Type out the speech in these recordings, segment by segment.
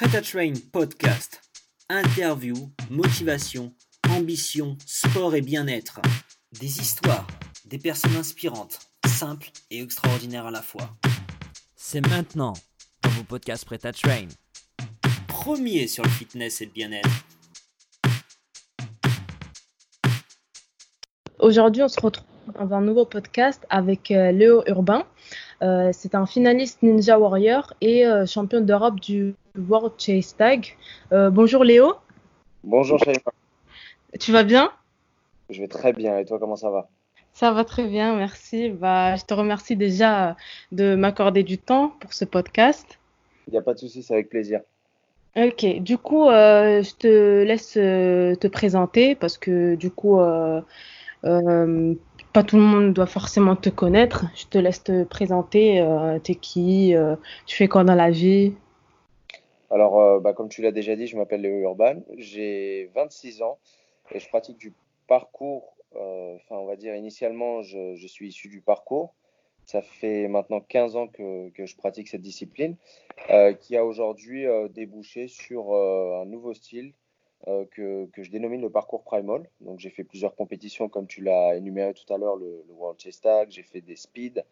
Prêt à Train podcast. Interview, motivation, ambition, sport et bien-être. Des histoires, des personnes inspirantes, simples et extraordinaires à la fois. C'est maintenant dans vos podcasts Prêt à Train. Premier sur le fitness et le bien-être. Aujourd'hui, on se retrouve dans un nouveau podcast avec euh, Léo Urbain. Euh, c'est un finaliste Ninja Warrior et euh, champion d'Europe du World Chase Tag. bonjour Léo. Bonjour Shaima. Tu vas bien? Je vais très bien. Et toi, comment ça va? Ça va très bien, merci. Bah, je te remercie déjà de m'accorder du temps pour ce podcast. Il n'y a pas de souci, c'est avec plaisir. Ok, du coup, je te laisse te présenter parce que du coup, pas tout le monde doit forcément te connaître. Je te laisse te présenter. Euh, T'es qui euh, Tu fais quoi dans la vie? Alors, euh, bah, comme tu l'as déjà dit, je m'appelle Léo Urban. J'ai 26 ans et je pratique du parcours. Euh, enfin, on va dire initialement, je, suis issu du parcours. Ça fait maintenant 15 ans que, je pratique cette discipline, qui a aujourd'hui débouché sur un nouveau style euh, que, que, je dénomine le parcours primal. Donc j'ai fait plusieurs compétitions comme tu l'as énuméré tout à l'heure, le, World Chase Tag, j'ai fait des speeds,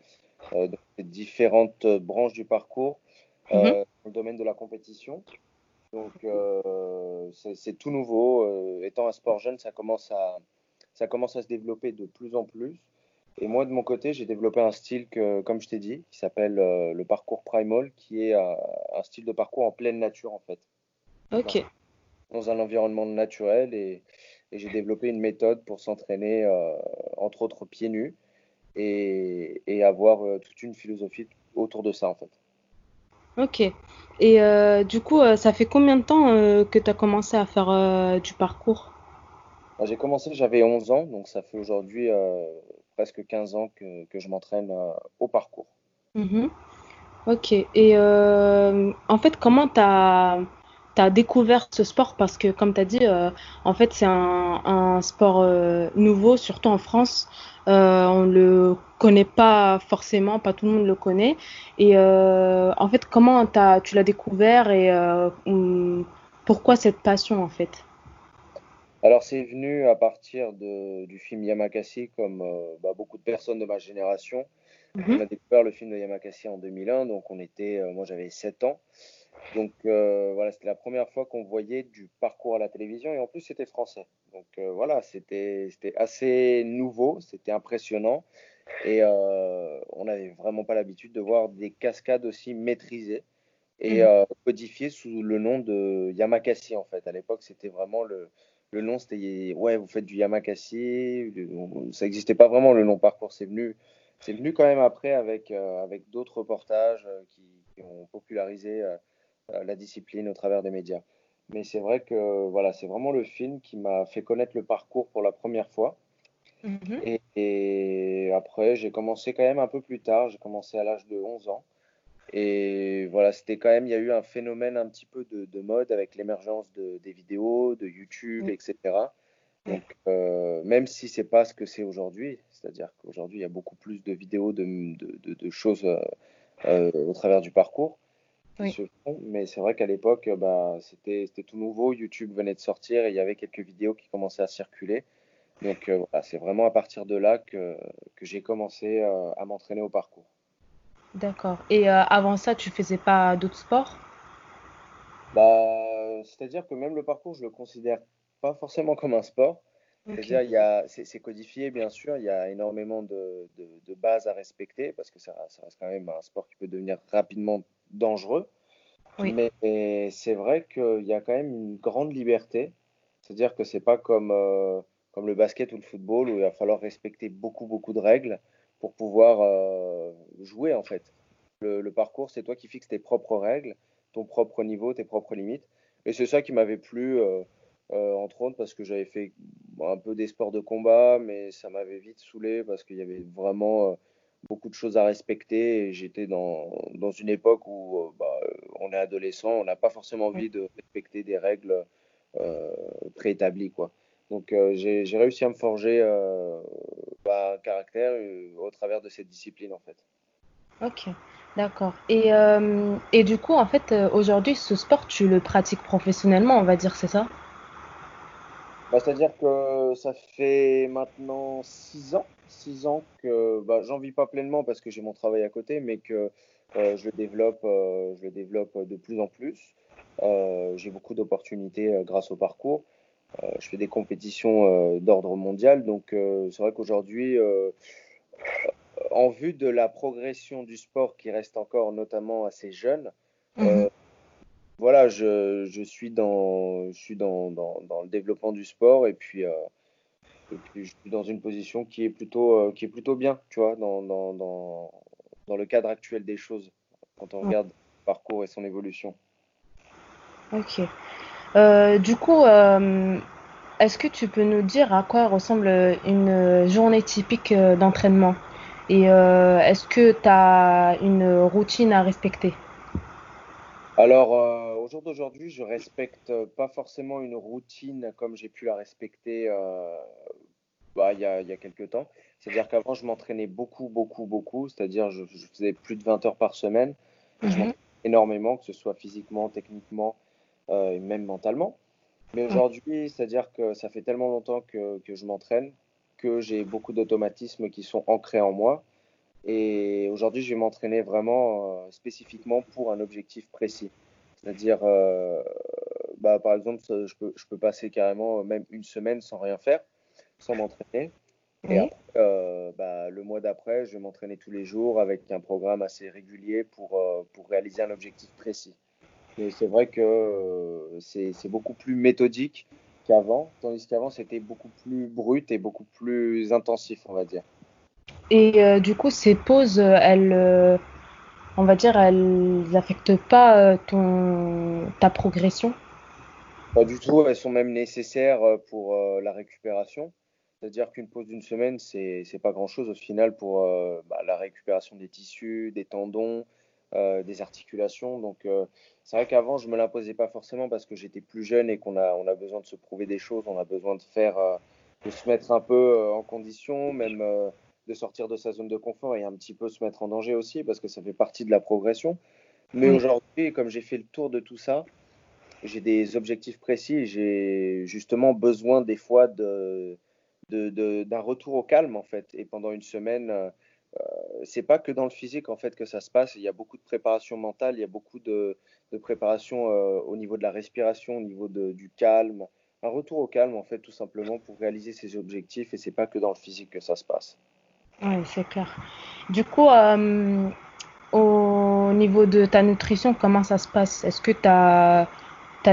euh, différentes branches du parcours euh, mhm. dans le domaine de la compétition. Donc euh, c'est tout nouveau. étant un sport jeune, ça commence, à, ça commence à se développer de plus en plus. Et moi, de mon côté, j'ai développé un style que, comme je t'ai dit, qui s'appelle le parcours primal, qui est un style de parcours en pleine nature en fait. Ok dans un environnement naturel et, j'ai développé une méthode pour s'entraîner, euh, entre autres pieds nus, et, et avoir euh, toute une philosophie autour de ça en fait. Ok. Et euh, du coup, ça fait combien de temps que tu as commencé à faire du parcours? J'ai commencé, j'avais 11 ans, donc ça fait aujourd'hui presque 15 ans que, que je m'entraîne au parcours. Mhm. Ok. Et en fait, comment tu as tu découvert ce sport parce que, comme tu as dit, euh, en fait, c'est un, sport euh, nouveau, surtout en France. Euh, on le connaît pas forcément, pas tout le monde le connaît. Et euh, en fait, comment as, tu l'as découvert et pourquoi cette passion en fait? Alors c'est venu à partir de, du film Yamakasi, comme bah, beaucoup de personnes de ma génération. Mhm. On a découvert le film de Yamakasi en 2001, donc on était, moi j'avais 7 ans. Donc euh, voilà, c'était la première fois qu'on voyait du parcours à la télévision et en plus c'était français. Donc euh, voilà, c'était assez nouveau, c'était impressionnant et euh, on n'avait vraiment pas l'habitude de voir des cascades aussi maîtrisées et mmh. codifiées sous le nom de Yamakasi en fait. À l'époque, c'était vraiment le, le nom, c'était ouais, vous faites du Yamakasi. Ça n'existait pas vraiment le nom parcours, c'est venu, venu quand même après avec, avec d'autres reportages qui, qui, ont popularisé la discipline au travers des médias. Mais c'est vrai que voilà, c'est vraiment le film qui m'a fait connaître le parcours pour la première fois. Mhm. Et, après, j'ai commencé quand même un peu plus tard. J'ai commencé à l'âge de 11 ans. Et voilà, c'était quand même, il y a eu un phénomène un petit peu de, mode avec l'émergence de, des vidéos, de YouTube, etc. Donc, euh, même si c'est pas ce que c'est aujourd'hui, c'est-à-dire qu'aujourd'hui, il y a beaucoup plus de vidéos, de, de choses euh, au travers du parcours mais c'est vrai qu'à l'époque, bah, c'était tout nouveau. YouTube venait de sortir et il y avait quelques vidéos qui commençaient à circuler. Donc euh, voilà, c'est vraiment à partir de là que, que j'ai commencé euh, à m'entraîner au parcours. D'accord. Et euh, avant ça, tu faisais pas d'autres sports? Bah, C'est-à-dire que même le parcours, je le considère pas forcément comme un sport. C'est-à-dire, c'est codifié, bien sûr, il y a énormément de, de, de bases à respecter parce que ça, ça, reste quand même un sport qui peut devenir rapidement dangereux. Mais c'est vrai qu'il y a quand même une grande liberté. C'est-à-dire que c'est pas comme, euh, comme le basket ou le football où il va falloir respecter beaucoup, beaucoup de règles pour pouvoir euh, jouer en fait. Le, le parcours, c'est toi qui fixes tes propres règles, ton propre niveau, tes propres limites. Et c'est ça qui m'avait plu, euh, entre autres, parce que j'avais fait un peu des sports de combat, mais ça m'avait vite saoulé parce qu'il y avait vraiment beaucoup de choses à respecter. J'étais dans, dans, une époque où euh, bah, on est adolescent, on n'a pas forcément envie de respecter des règles euh, préétablies. Quoi. Donc euh, j'ai réussi à me forger bah, un caractère au travers de cette discipline en fait. Ok. D'accord. Et, euh, et du coup, en fait, euh, aujourd'hui, ce sport, tu le pratiques professionnellement, on va dire, c'est ça? Bah, c'est-à-dire que ça fait maintenant six ans, six ans que bah, j'en vis pas pleinement parce que j'ai mon travail à côté, mais que euh, je le développe, euh, je le développe de plus en plus. Euh, j'ai beaucoup d'opportunités euh, grâce au parcours. Euh, je fais des compétitions euh, d'ordre mondial, donc c'est vrai qu'aujourd'hui, en vue de la progression du sport qui reste encore notamment assez jeune, Mhm. Voilà, je, je suis dans, je suis dans, dans, dans le développement du sport et puis, euh, et puis je suis dans une position qui est plutôt, euh, qui est plutôt bien, tu vois, dans, dans, dans, dans le cadre actuel des choses, quand on Ouais. regarde le parcours et son évolution. Ok. Euh, du coup, est-ce que tu peux nous dire à quoi ressemble une journée typique d'entraînement? Et est-ce que tu as une routine à respecter? Alors, euh, au jour d'aujourd'hui, je respecte pas forcément une routine comme j'ai pu la respecter euh, bah, il y a, y a quelques temps. C'est-à-dire qu'avant, je m'entraînais beaucoup, beaucoup, beaucoup. C'est-à-dire, je, je faisais plus de 20 heures par semaine je Mhm. m'entraînais énormément, que ce soit physiquement, techniquement euh, et même mentalement. Mais Ouais. aujourd'hui, c'est-à-dire que ça fait tellement longtemps que, que je m'entraîne que j'ai beaucoup d'automatismes qui sont ancrés en moi. Et aujourd'hui, je vais m'entraîner vraiment euh, spécifiquement pour un objectif précis. C'est-à-dire, euh, bah, par exemple, je peux, je peux passer carrément euh, même une semaine sans rien faire, sans m'entraîner. Et après, euh, bah, le mois d'après, je vais m'entraîner tous les jours avec un programme assez régulier pour, pour réaliser un objectif précis. Mais c'est vrai que c'est beaucoup plus méthodique qu'avant, tandis qu'avant, c'était beaucoup plus brut et beaucoup plus intensif, on va dire. Et euh, du coup, ces pauses, euh, elles, euh, on va dire, elles affectent pas ton, ta progression? Pas du tout, elles sont même nécessaires pour la récupération. C'est-à-dire qu'une pause d'une semaine, c'est pas grand-chose au final pour bah, la récupération des tissus, des tendons, des articulations. Donc c'est vrai qu'avant, je me l'imposais pas forcément parce que j'étais plus jeune et qu'on a on a besoin de se prouver des choses, on a besoin de faire de se mettre un peu en condition, même de sortir de sa zone de confort et un petit peu se mettre en danger aussi parce que ça fait partie de la progression. Mais Oui. aujourd'hui, comme j'ai fait le tour de tout ça, j'ai des objectifs précis et j'ai justement besoin des fois de, de, de- d'un retour au calme en fait. Et pendant une semaine, euh, c'est pas que dans le physique en fait que ça se passe. Il y a beaucoup de préparation mentale, il y a beaucoup de, de préparation euh, au niveau de la respiration, au niveau de- du calme. Un retour au calme en fait tout simplement pour réaliser ses objectifs et c'est pas que dans le physique que ça se passe. Oui, c'est clair. Du coup, euh, au niveau de ta nutrition, comment ça se passe? Est-ce que tu as,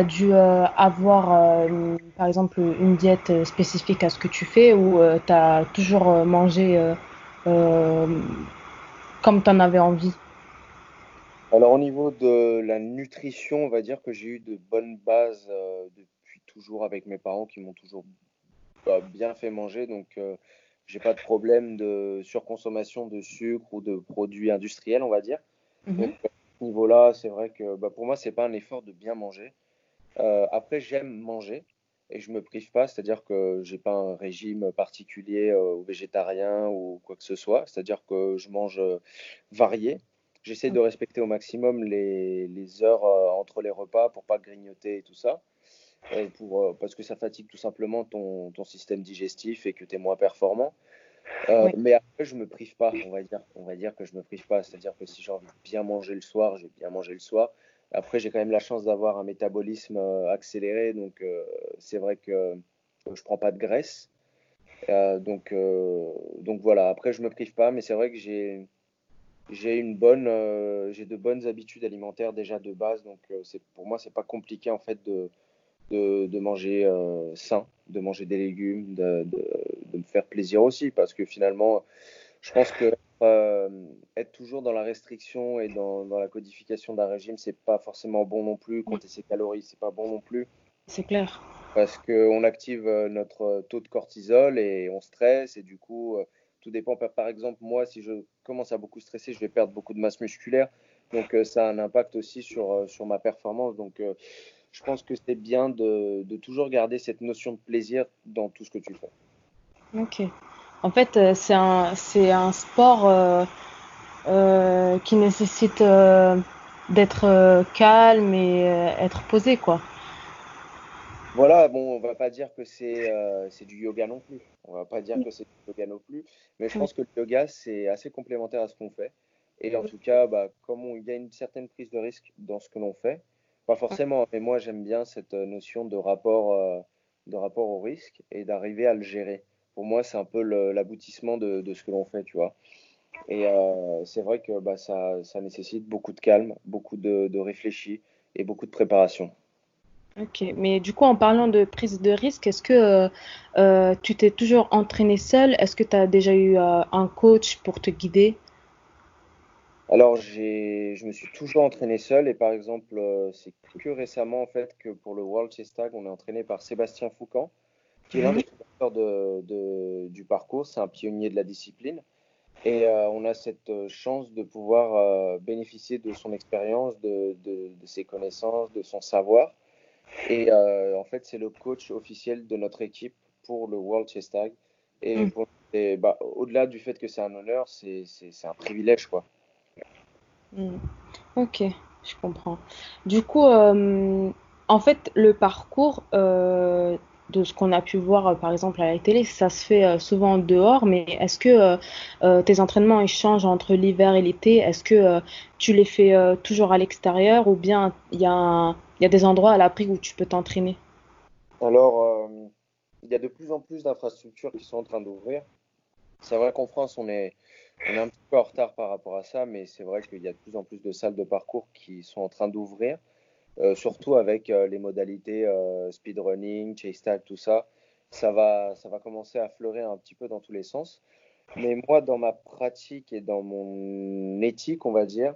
dû euh, avoir, euh, par exemple, une diète spécifique à ce que tu fais ou tu as toujours mangé comme tu en avais envie? Alors au niveau de la nutrition, on va dire que j'ai eu de bonnes bases depuis toujours avec mes parents qui m'ont toujours bah, bien fait manger, donc j'ai pas de problème de surconsommation de sucre ou de produits industriels, on va dire. Donc Mhm. à ce niveau-là, c'est vrai que bah, pour moi, c'est pas un effort de bien manger. Euh, après, j'aime manger et je me prive pas, c'est-à-dire que j'ai pas un régime particulier euh, ou végétarien ou quoi que ce soit, c'est-à-dire que je mange euh, varié. J'essaie de respecter au maximum les, les heures entre les repas pour pas grignoter et tout ça pour, euh, parce que ça fatigue tout simplement ton, ton système digestif et que tu es moins performant. Euh, Oui, mais après, je me prive pas, on va dire. On va dire que je me prive pas. C'est-à-dire que si j'ai envie de bien manger le soir, je vais bien manger le soir. Après, j'ai quand même la chance d'avoir un métabolisme euh, accéléré, donc euh, c'est vrai que euh, je prends pas de graisse. Euh, donc, euh, donc voilà. Après, je me prive pas, mais c'est vrai que j'ai j'ai une bonne, euh, j'ai de bonnes habitudes alimentaires déjà de base. Donc, euh, c'est pour moi, c'est pas compliqué en fait de de, de manger euh, sain, de manger des légumes, de, de, de me faire plaisir aussi, parce que finalement, je pense que euh, être toujours dans la restriction et dans, dans la codification d'un régime, c'est pas forcément bon non plus. Compter ses calories, c'est pas bon non plus, c'est clair. parce qu'on active euh, notre taux de cortisol et on stresse, et du coup, tout dépend. Par exemple, moi, si je commence à beaucoup stresser, je vais perdre beaucoup de masse musculaire, donc ça a un impact aussi sur, sur ma performance. Donc, je pense que c'est bien de, de toujours garder cette notion de plaisir dans tout ce que tu fais. Ok. En fait, euh, c'est un, sport. euh, qui nécessitent d'être calme et être posé, quoi. Voilà, bon, on va pas dire que c'est c'est du yoga non plus. On va pas dire que c'est du yoga non plus. Mais je pense que le yoga, c'est assez complémentaire à ce qu'on fait. Et en tout cas, bah, comme il y a une certaine prise de risque dans ce que l'on fait, pas forcément, mais moi j'aime bien cette notion de rapport, de rapport au risque et d'arriver à le gérer pour moi, c'est un peu l'aboutissement de, ce que l'on fait, tu vois. Et euh, c'est vrai que bah, ça, nécessite beaucoup de calme, beaucoup de, de réfléchi et beaucoup de préparation. Ok, mais du coup, en parlant de prise de risque, est-ce que euh, euh, tu t'es toujours entraîné seul Est-ce que tu as déjà eu un coach pour te guider? Alors, je me suis toujours entraîné seul et par exemple, c'est que récemment en fait que pour le World Chess Tag, on est entraîné par Sébastien Foucan qui est l'un des de, du parcours. C'est un pionnier de la discipline. Et euh, on a cette euh, chance de pouvoir euh, bénéficier de son expérience, de, de, ses connaissances, de son savoir. Et en fait, c'est le coach officiel de notre équipe pour le World Chess Tag. Et, mm. bah, au-delà du fait que c'est un honneur, c'est un privilège. quoi. Mm. Ok, je comprends. Du coup, en fait, le parcours, de ce qu'on a pu voir euh, par exemple à la télé, ça se fait euh, souvent dehors, mais est-ce que euh, tes entraînements ils changent entre l'hiver et l'été? Est-ce que tu les fais toujours à l'extérieur ou bien il y, y a des endroits à l'abri où tu peux t'entraîner? Alors, il y a de plus en plus d'infrastructures qui sont en train d'ouvrir. C'est vrai qu'en France, on est, on est un petit peu en retard par rapport à ça, mais c'est vrai qu'il y a de plus en plus de salles de parcours qui sont en train d'ouvrir. Euh, surtout avec euh, les modalités euh, speedrunning, chase tag, tout ça. Ça va, ça va commencer à fleurir un petit peu dans tous les sens. Mais moi, dans ma pratique et dans mon éthique, on va dire,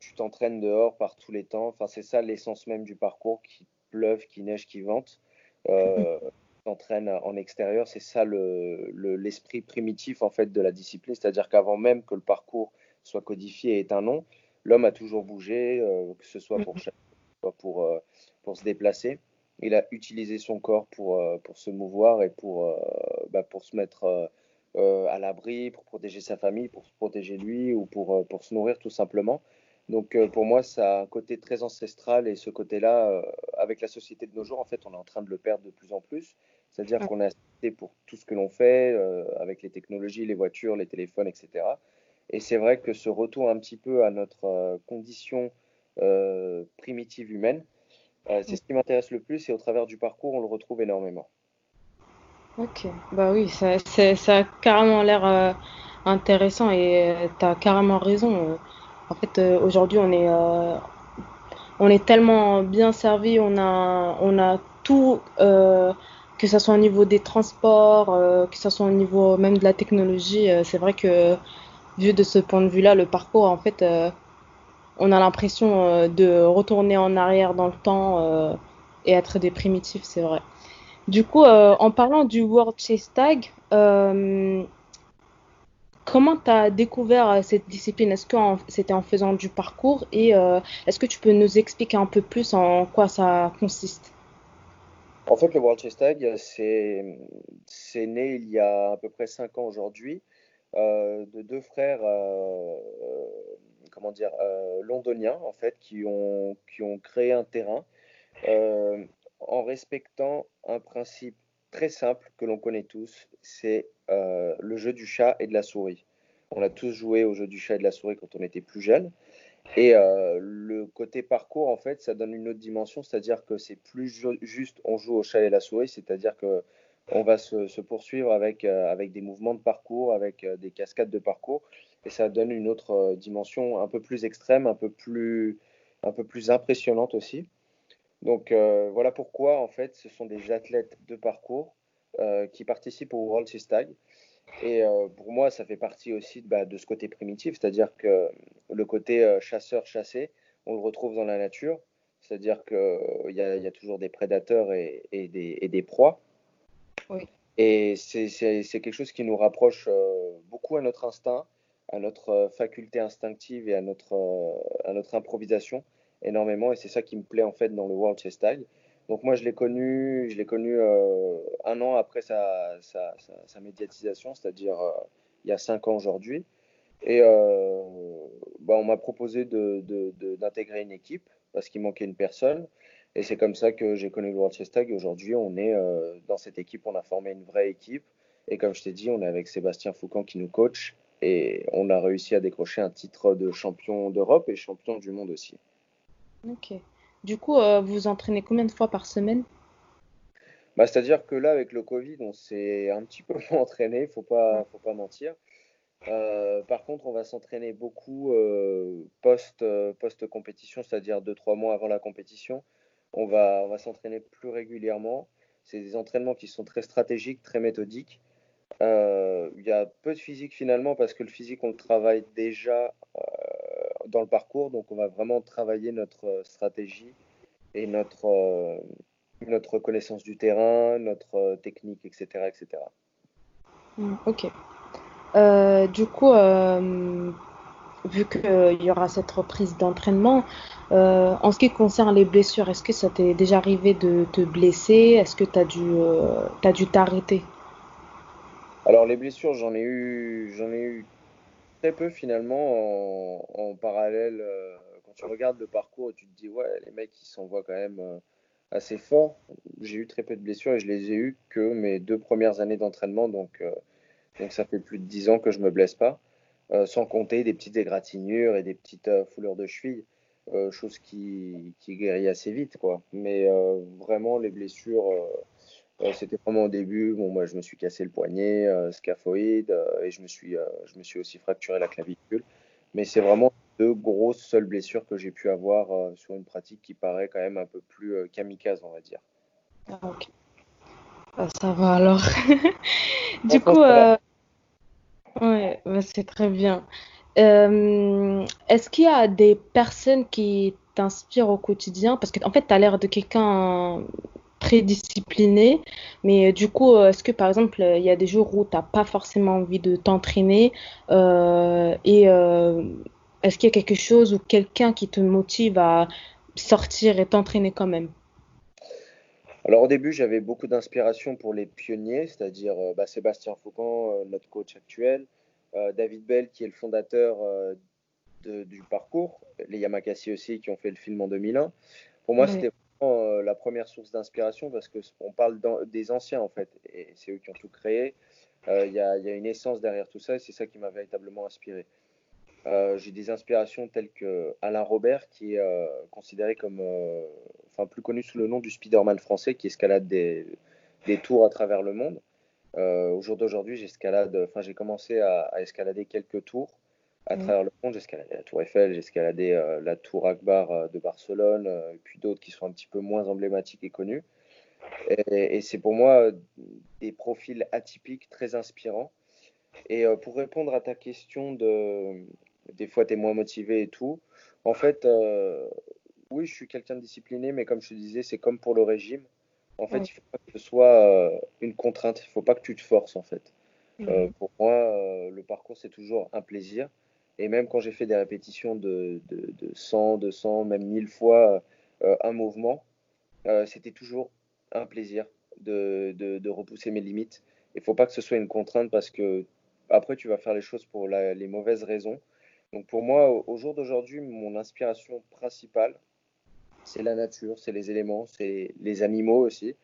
tu t'entraînes dehors par tous les temps. Enfin, c'est ça l'essence même du parcours, qu'il pleuve, qu'il neige, qu'il vente. T'entraînes en extérieur, c'est ça l'esprit le, primitif en fait de la discipline, c'est-à-dire qu'avant même que le parcours soit codifié et est un nom, l'homme a toujours bougé, euh, que ce soit pour, mhm. pour, euh, pour se déplacer. Il a utilisé son corps pour, euh, pour se mouvoir et pour, bah, pour se mettre à l'abri, pour protéger sa famille, pour se protéger lui ou pour, pour se nourrir tout simplement. Donc pour moi, ça a un côté très ancestral et ce côté-là, avec la société de nos jours, en fait, on est en train de le perdre de plus en plus. C'est-à-dire qu'on est assisté pour tout ce que l'on fait, avec les technologies, les voitures, les téléphones, etc. Et c'est vrai que ce retour un petit peu à notre euh, condition euh, primitive humaine, euh, c'est ce qui m'intéresse le plus et au travers du parcours, on le retrouve énormément. Ok, bah oui, ça, ça a carrément l'air intéressant et tu as carrément raison. En fait, aujourd'hui, on est, on est tellement bien servi, on a, on a tout, que ce soit au niveau des transports, que ce soit au niveau même de la technologie. c'est vrai que vu de ce point de vue-là, le parcours, en fait, euh, on a l'impression euh, de retourner en arrière dans le temps euh, et être des primitifs, c'est vrai. Du coup, en parlant du World Chase Tag, comment tu as découvert cette discipline? Est-ce que c'était en faisant du parcours? Et est-ce que tu peux nous expliquer un peu plus en quoi ça consiste? En fait, le World Chase Tag, c'est né il y a à peu près 5 ans aujourd'hui. Euh, de deux frères, euh, euh, comment dire, londoniens en fait, qui ont, qui ont créé un terrain en respectant un principe très simple que l'on connaît tous, c'est le jeu du chat et de la souris. On a tous joué au jeu du chat et de la souris quand on était plus jeune. Et le côté parcours, en fait, ça donne une autre dimension, c'est-à-dire que c'est plus juste on joue au chat et la souris, c'est-à-dire que on va se, poursuivre avec, euh, avec des mouvements de parcours, avec euh, des cascades de parcours, et ça donne une autre euh, dimension un peu plus extrême, un peu plus, un peu plus impressionnante aussi. Donc voilà pourquoi en fait ce sont des athlètes de parcours qui participent au World Chess Tag. Et pour moi, ça fait partie aussi de, bah, de ce côté primitif, c'est-à-dire que le côté chasseur-chassé, on le retrouve dans la nature, c'est-à-dire qu'il y, y, a toujours des prédateurs et, et, des, et des proies. Et c'est quelque chose qui nous rapproche euh, beaucoup à notre instinct, à notre euh, faculté instinctive et à notre, euh, à notre improvisation énormément. Et c'est ça qui me plaît en fait dans le World Chess Tag. Donc moi je l'ai connu, je l'ai connu un an après sa, sa, sa, médiatisation, c'est-à-dire il y a cinq ans aujourd'hui. Et bah, on m'a proposé d'intégrer une équipe parce qu'il manquait une personne. Et c'est comme ça que j'ai connu le World Chess Tag. Et aujourd'hui, on est dans cette équipe, on a formé une vraie équipe. Et comme je t'ai dit, on est avec Sébastien Foucan qui nous coach. Et on a réussi à décrocher un titre de champion d'Europe et champion du monde aussi. Ok. Du coup, euh, vous vous entraînez combien de fois par semaine? Bah, C'est-à-dire que là, avec le Covid, on s'est un petit peu entraîné, il ne faut pas, mentir. Euh, par contre, on va s'entraîner beaucoup euh, post, post compétition, c'est-à-dire 2-3 mois avant la compétition. On va, on va s'entraîner plus régulièrement. C'est des entraînements qui sont très stratégiques, très méthodiques. Euh, il y a peu de physique finalement parce que le physique on le travaille déjà euh, dans le parcours, donc on va vraiment travailler notre stratégie et notre, notre connaissance du terrain, notre technique, etc. etc. Hmm, ok. Euh, du coup, vu qu'il y aura cette reprise d'entraînement, en ce qui concerne les blessures, est-ce que ça t'est déjà arrivé de te blesser? Est-ce que tu as dû dû t'arrêter? Alors les blessures, j'en ai eu, j'en ai eu très peu finalement en, parallèle. Euh, quand tu regardes le parcours, tu te dis ouais, les mecs ils s'envoient quand même euh, assez fort. J'ai eu très peu de blessures et je les ai eu que mes deux premières années d'entraînement, donc euh, donc ça fait plus de dix ans que je me blesse pas, sans compter des petites égratignures et des petites foulures de cheville. chose qui, guérit assez vite quoi. Mais vraiment les blessures c'était vraiment au début. Bon, moi, je me suis cassé le poignet, euh, scaphoïde, euh, et je me, suis, je me suis aussi fracturé la clavicule. Mais c'est vraiment deux grosses seules blessures que j'ai pu avoir sur une pratique qui paraît quand même un peu plus kamikaze, on va dire. Ah, ok. Ah, ça va alors. du coup, ouais, bah, c'est très bien. Est-ce qu'il y a des personnes qui t'inspirent au quotidien? Parce qu'en en fait, tu as l'air de quelqu'un très discipliné. Mais euh, du coup, euh, est-ce que par exemple, il y a des jours où tu n'as pas forcément envie de t'entraîner euh, Et est-ce qu'il y a quelque chose ou quelqu'un qui te motive à sortir et t'entraîner quand même? Alors au début, j'avais beaucoup d'inspiration pour les pionniers, c'est-à-dire bah, Sébastien Faucan, notre coach actuel, David Bell, qui est le fondateur du parcours, les Yamakasi aussi, qui ont fait le film en 2001. Pour moi, c'était euh, la première source d'inspiration parce que on parle des anciens en fait et c'est eux qui ont tout créé. Euh, il y, a, une essence derrière tout ça et c'est ça qui m'a véritablement inspiré. Euh, j'ai des inspirations telles que Alain Robert qui est considéré comme, enfin plus connu sous le nom du Spider-Man français qui escalade des, des tours à travers le monde. au jour d'aujourd'hui, j'escalade, enfin j'ai commencé à, escalader quelques tours à mm. travers le monde. J'ai escaladé la Tour Eiffel, j'ai escaladé euh, la Tour Akbar euh, de Barcelone, euh, et puis d'autres qui sont un petit peu moins emblématiques et connus. Et, c'est pour moi des profils atypiques, très inspirants. Et pour répondre à ta question de des fois tu es moins motivé et tout, en fait, oui, je suis quelqu'un de discipliné, mais comme je te disais, c'est comme pour le régime. En fait, il ne faut pas que ce soit une contrainte, il ne faut pas que tu te forces en fait. pour moi, le parcours, c'est toujours un plaisir. Et même quand j'ai fait des répétitions de, de, de 100, 200, même 1000 fois euh, un mouvement, euh, c'était toujours un plaisir de, de, repousser mes limites. Il ne faut pas que ce soit une contrainte parce que après, tu vas faire les choses pour les mauvaises raisons. Donc pour moi, au, jour d'aujourd'hui, mon inspiration principale, c'est la nature, c'est les éléments, c'est les animaux aussi.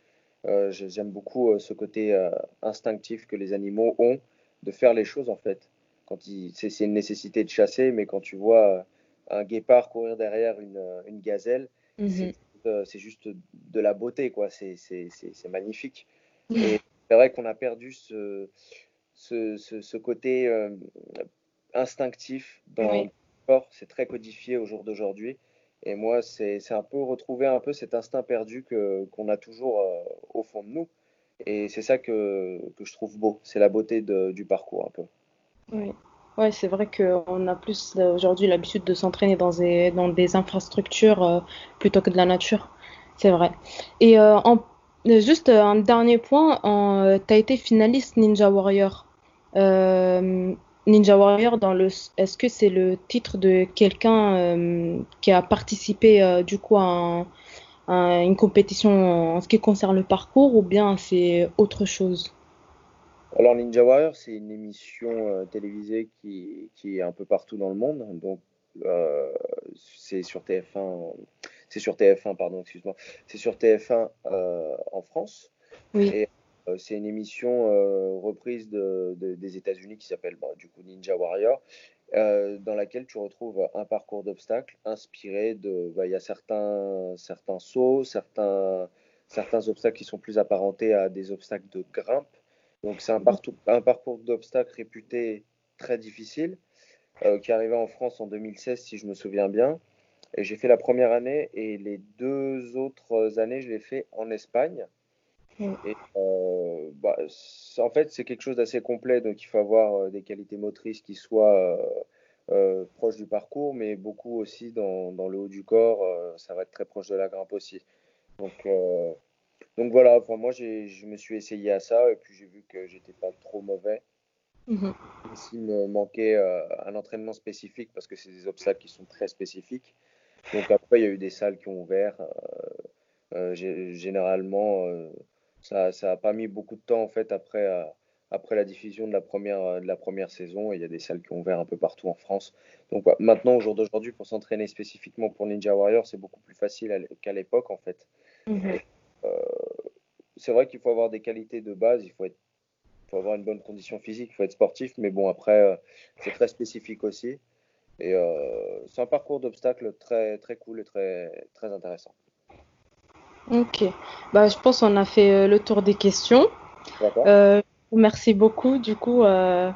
Euh, j'aime beaucoup ce côté instinctif que les animaux ont de faire les choses en fait c'est une nécessité de chasser, mais quand tu vois un guépard courir derrière une, gazelle, mhm. euh, c'est juste de la beauté, quoi. C'est magnifique. Et c'est vrai qu'on a perdu ce, ce, côté euh, instinctif dans le sport. C'est très codifié au jour d'aujourd'hui. Et moi, c'est un peu retrouver un peu cet instinct perdu qu'on a toujours euh, au fond de nous. Et c'est ça que, que, je trouve beau. C'est la beauté du parcours un peu. Oui, ouais, c'est vrai qu'on a plus euh, aujourd'hui l'habitude de s'entraîner dans des, infrastructures euh, plutôt que de la nature. C'est vrai. Et euh, juste un dernier point, tu as été finaliste Ninja Warrior. Ninja Warrior, est-ce que c'est le titre de quelqu'un qui a participé du coup à, une compétition en ce qui concerne le parcours ou bien c'est autre chose? Alors Ninja Warrior, c'est une émission télévisée qui, qui, est un peu partout dans le monde. Donc c'est sur TF1, c'est sur TF1, pardon, excuse-moi, c'est sur TF1 en France. Oui. Euh, c'est une émission euh, reprise des États-Unis qui s'appelle bah, du coup Ninja Warrior, euh, dans laquelle tu retrouves un parcours d'obstacles inspiré de. Bah, il y a certains, certains sauts, certains, certains obstacles qui sont plus apparentés à des obstacles de grimpe. Donc c'est un, un, parcours d'obstacles réputé très difficile, qui est arrivé en France en 2016 si je me souviens bien. Et j'ai fait la première année et les deux autres années, je l'ai fait en Espagne. Et euh, bah, en fait, c'est quelque chose d'assez complet, donc il faut avoir euh, des qualités motrices qui soient euh, proches du parcours, mais beaucoup aussi dans, dans le haut du corps, ça va être très proche de la grimpe aussi. Donc, donc voilà, enfin, moi je me suis essayé à ça et puis j'ai vu que j'étais pas trop mauvais. Mm-hmm. S'il me manquait un entraînement spécifique parce que c'est des obstacles qui sont très spécifiques. Donc après, il y a eu des salles qui ont ouvert. généralement, ça n'a pas mis beaucoup de temps en fait après, euh, après la diffusion de la, première, euh, de la première saison. il y a des salles qui ont ouvert un peu partout en France. Donc maintenant, au jour d'aujourd'hui, pour s'entraîner spécifiquement pour Ninja Warrior, c'est beaucoup plus facile qu'à l'époque en fait. Mhm. Euh, c'est vrai qu'il faut avoir des qualités de base, il faut, être, faut avoir une bonne condition physique, il faut être sportif, mais bon, après, c'est très spécifique aussi. Et c'est un parcours d'obstacles très, très cool et très, très intéressant. Ok. Bah, je pense qu'on a fait euh, le tour des questions. Euh, merci beaucoup. Du coup, euh,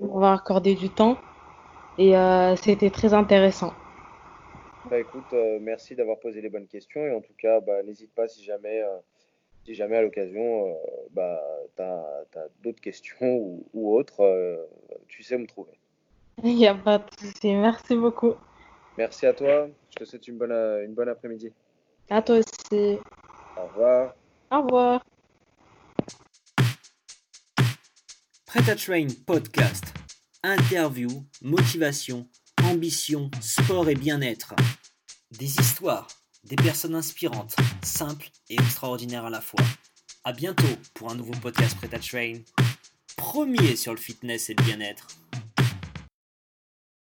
on va accorder du temps. Et c'était très intéressant. Bah, écoute, merci d'avoir posé les bonnes questions. Et en tout cas, bah, n'hésite pas si jamais, si jamais à l'occasion, bah, tu as, d'autres questions ou, autres, tu sais où me trouver. Il n'y a pas de souci. Merci beaucoup. Merci à toi. Je te souhaite une bonne, une bonne après-midi. À toi aussi. Au revoir. Au revoir. Prêt à Train podcast. Interview, motivation, ambition, sport et bien-être. Des histoires, des personnes inspirantes, simples et extraordinaires à la fois. À bientôt pour un nouveau podcast Prêt à Train. Premier sur le fitness et le bien-être.